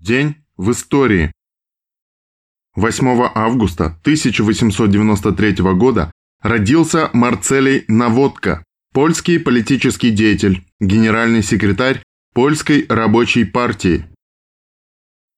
День в истории. 8 августа 1893 года родился Марцелий Наводка, польский политический деятель, генеральный секретарь Польской рабочей партии.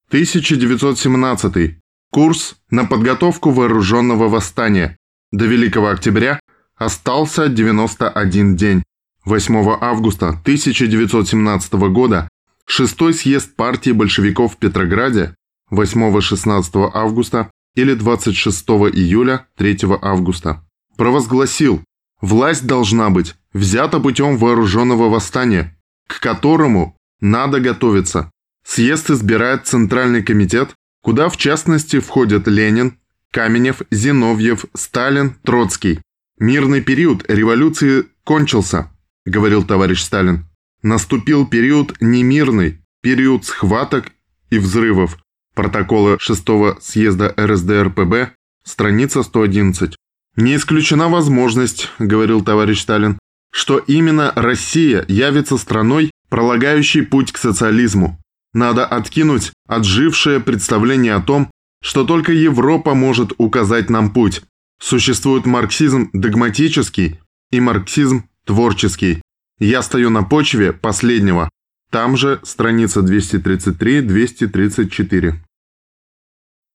1917. Курс на подготовку вооруженного восстания. До Великого Октября остался 91 день. 8 августа 1917 года Шестой съезд партии большевиков в Петрограде 8-16 августа или 26 июля 3 августа провозгласил «Власть должна быть взята путем вооруженного восстания, к которому надо готовиться. Съезд избирает Центральный комитет, куда в частности входят Ленин, Каменев, Зиновьев, Сталин, Троцкий. Мирный период революции кончился, говорил товарищ Сталин. Наступил период немирный, период схваток и взрывов. Протоколы 6 съезда РСДРПБ, страница 111. «Не исключена возможность, — говорил товарищ Сталин, — что именно Россия явится страной, пролагающей путь к социализму. Надо откинуть отжившее представление о том, что только Европа может указать нам путь. Существует марксизм догматический и марксизм творческий. Я стою на почве последнего. Там же страница 233-234.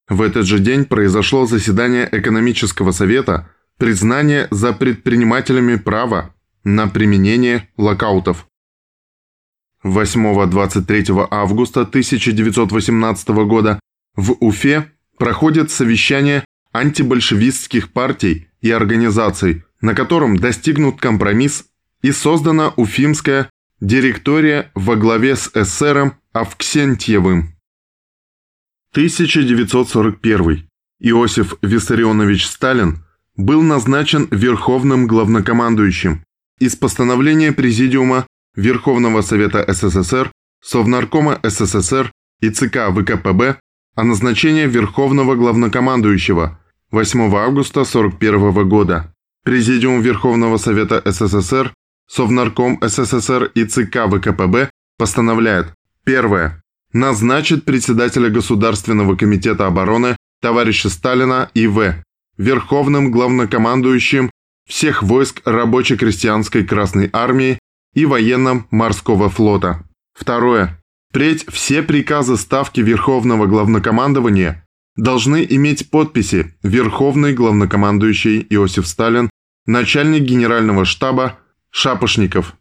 В этот же день произошло заседание экономического совета признание за предпринимателями права на применение локаутов. 8-23 августа 1918 года в Уфе проходит совещание антибольшевистских партий и организаций, на котором достигнут компромисс и создана Уфимская директория во главе с эсером Авксентьевым. 1941. Иосиф Виссарионович Сталин был назначен Верховным главнокомандующим. Из постановления Президиума Верховного Совета СССР, Совнаркома СССР и ЦК ВКПБ о назначении Верховного главнокомандующего 8 августа 1941 года. Президиум Верховного Совета СССР Совнарком СССР и ЦК ВКПБ постановляет Первое. Назначит председателя Государственного комитета обороны товарища Сталина И.В. Верховным главнокомандующим всех войск рабоче-крестьянской Красной Армии и военном морского флота. Второе. Впредь все приказы Ставки Верховного Главнокомандования должны иметь подписи Верховный Главнокомандующий Иосиф Сталин, начальник Генерального штаба Шапошников.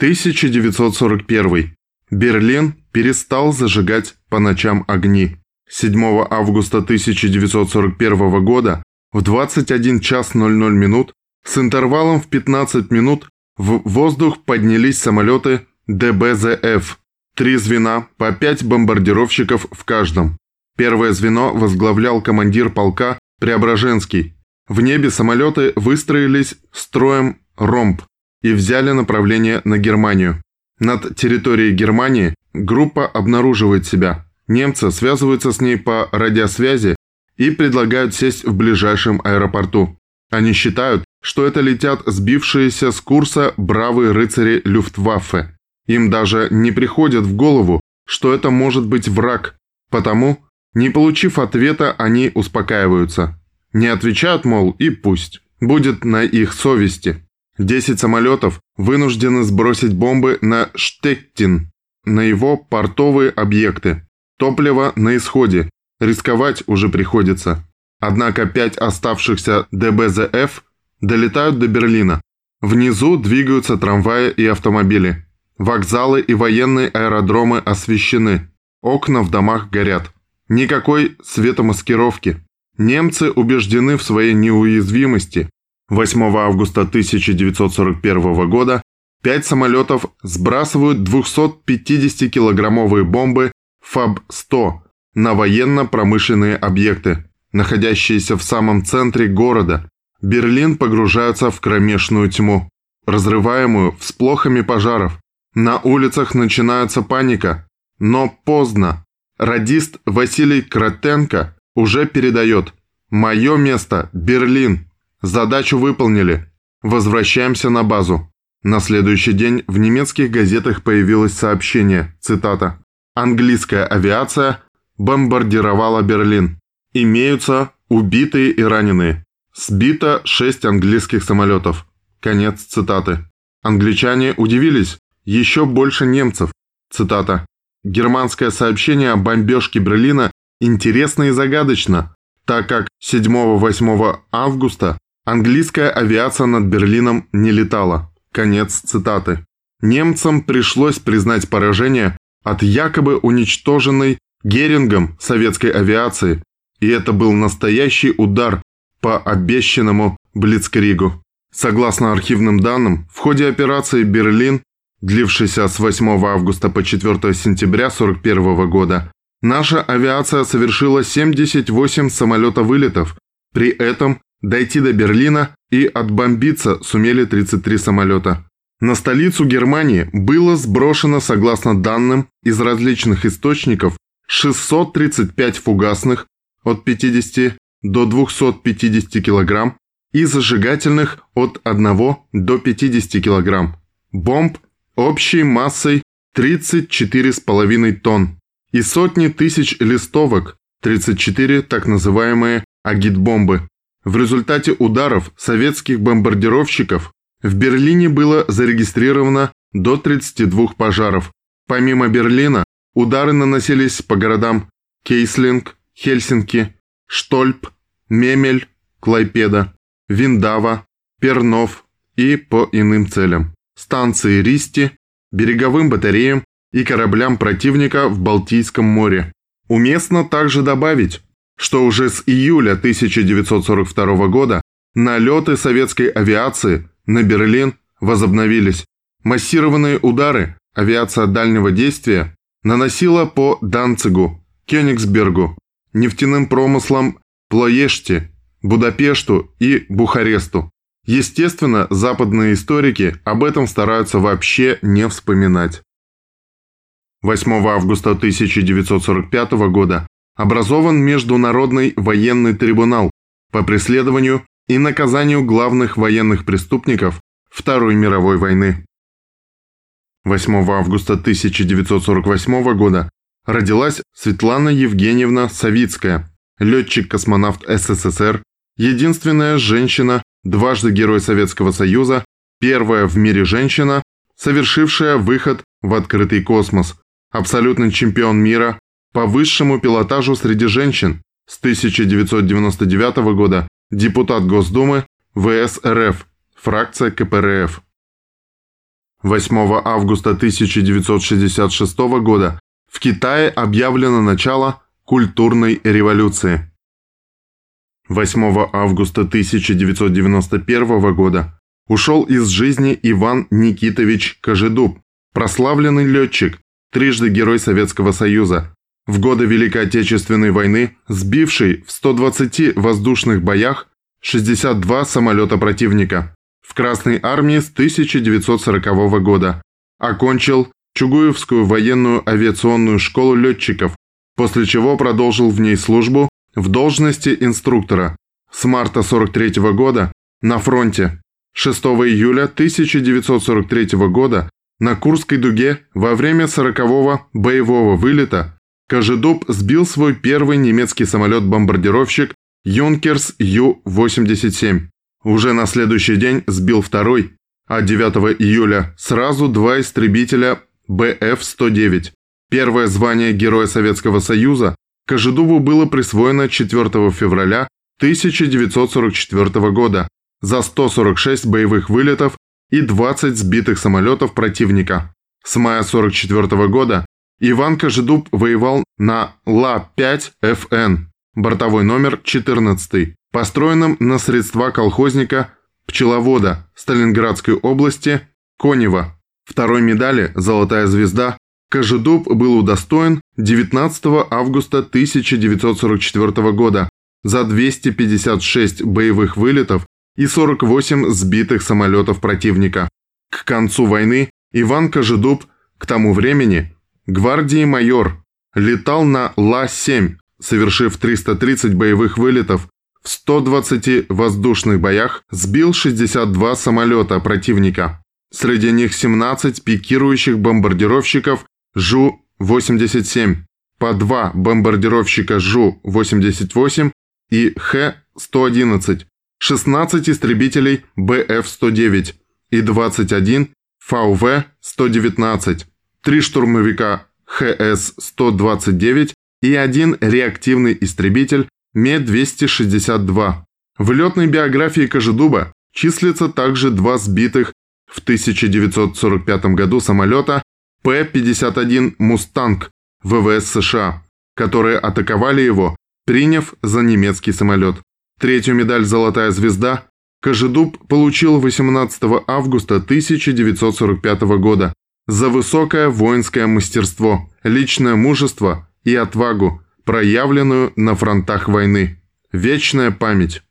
1941. Берлин перестал зажигать по ночам огни. 7 августа 1941 года в 21 час 00 минут с интервалом в 15 минут в воздух поднялись самолеты ДБЗФ. Три звена, по пять бомбардировщиков в каждом. Первое звено возглавлял командир полка Преображенский. В небе самолеты выстроились строем ромб и взяли направление на Германию. Над территорией Германии группа обнаруживает себя. Немцы связываются с ней по радиосвязи и предлагают сесть в ближайшем аэропорту. Они считают, что это летят сбившиеся с курса бравые рыцари Люфтваффе. Им даже не приходит в голову, что это может быть враг, потому, не получив ответа, они успокаиваются. Не отвечают, мол, и пусть. Будет на их совести. 10 самолетов вынуждены сбросить бомбы на Штеттин, на его портовые объекты. Топливо на исходе, рисковать уже приходится. Однако пять оставшихся ДБЗФ долетают до Берлина. Внизу двигаются трамваи и автомобили. Вокзалы и военные аэродромы освещены. Окна в домах горят. Никакой светомаскировки. Немцы убеждены в своей неуязвимости 8 августа 1941 года пять самолетов сбрасывают 250-килограммовые бомбы ФАБ-100 на военно-промышленные объекты, находящиеся в самом центре города. Берлин погружается в кромешную тьму, разрываемую всплохами пожаров. На улицах начинается паника, но поздно. Радист Василий Кротенко уже передает «Мое место – Берлин». Задачу выполнили. Возвращаемся на базу. На следующий день в немецких газетах появилось сообщение, цитата. английская авиация бомбардировала Берлин. Имеются убитые и раненые. Сбито 6 английских самолетов. Конец цитаты. Англичане удивились. Еще больше немцев. Цитата. Германское сообщение о бомбежке Берлина интересно и загадочно, так как 7-8 августа английская авиация над Берлином не летала. Конец цитаты. Немцам пришлось признать поражение от якобы уничтоженной Герингом советской авиации, и это был настоящий удар по обещанному Блицкригу. Согласно архивным данным, в ходе операции «Берлин», длившейся с 8 августа по 4 сентября 1941 года, наша авиация совершила 78 самолета-вылетов. При этом дойти до Берлина и отбомбиться сумели 33 самолета. На столицу Германии было сброшено, согласно данным из различных источников, 635 фугасных от 50 до 250 кг и зажигательных от 1 до 50 кг, бомб общей массой 34,5 тонн и сотни тысяч листовок, 34 так называемые агитбомбы. В результате ударов советских бомбардировщиков в Берлине было зарегистрировано до 32 пожаров. Помимо Берлина, удары наносились по городам Кейслинг, Хельсинки, Штольп, Мемель, Клайпеда, Виндава, Пернов и по иным целям. Станции Ристи, береговым батареям и кораблям противника в Балтийском море. Уместно также добавить, что уже с июля 1942 года налеты советской авиации на Берлин возобновились. Массированные удары авиация дальнего действия наносила по Данцигу, Кёнигсбергу, нефтяным промыслам Плоеште, Будапешту и Бухаресту. Естественно, западные историки об этом стараются вообще не вспоминать. 8 августа 1945 года образован Международный военный трибунал по преследованию и наказанию главных военных преступников Второй мировой войны. 8 августа 1948 года родилась Светлана Евгеньевна Савицкая, летчик-космонавт СССР, единственная женщина, дважды Герой Советского Союза, первая в мире женщина, совершившая выход в открытый космос, абсолютный чемпион мира по высшему пилотажу среди женщин с 1999 года депутат Госдумы ВС РФ, фракция КПРФ. 8 августа 1966 года в Китае объявлено начало культурной революции. 8 августа 1991 года ушел из жизни Иван Никитович Кожедуб, прославленный летчик, трижды Герой Советского Союза, в годы Великой Отечественной войны сбивший в 120 воздушных боях 62 самолета противника. В Красной армии с 1940 года. Окончил Чугуевскую военную авиационную школу летчиков, после чего продолжил в ней службу в должности инструктора. С марта 43 года на фронте. 6 июля 1943 года на Курской дуге во время 40-го боевого вылета Кожедуб сбил свой первый немецкий самолет-бомбардировщик Юнкерс Ю-87. Уже на следующий день сбил второй, а 9 июля сразу два истребителя БФ-109. Первое звание Героя Советского Союза Кожедубу было присвоено 4 февраля 1944 года за 146 боевых вылетов и 20 сбитых самолетов противника. С мая 1944 года Иван Кожедуб воевал на Ла-5ФН, бортовой номер 14, построенном на средства колхозника пчеловода Сталинградской области Конева. Второй медали «Золотая звезда» Кожедуб был удостоен 19 августа 1944 года за 256 боевых вылетов и 48 сбитых самолетов противника. К концу войны Иван Кожедуб к тому времени Гвардии майор летал на Ла-7, совершив 330 боевых вылетов, в 120 воздушных боях сбил 62 самолета противника. Среди них 17 пикирующих бомбардировщиков Жу Жу-87, по два бомбардировщика Жу-88 и Х-111, 16 истребителей БФ-109 и 21 ФВ-119, три штурмовика ХС-129 и один реактивный истребитель Ме-262. В летной биографии Кожедуба числится также два сбитых в 1945 году самолета П-51 «Мустанг» ВВС США, которые атаковали его, приняв за немецкий самолет. Третью медаль «Золотая звезда» Кожедуб получил 18 августа 1945 года за высокое воинское мастерство, личное мужество и отвагу, проявленную на фронтах войны. Вечная память.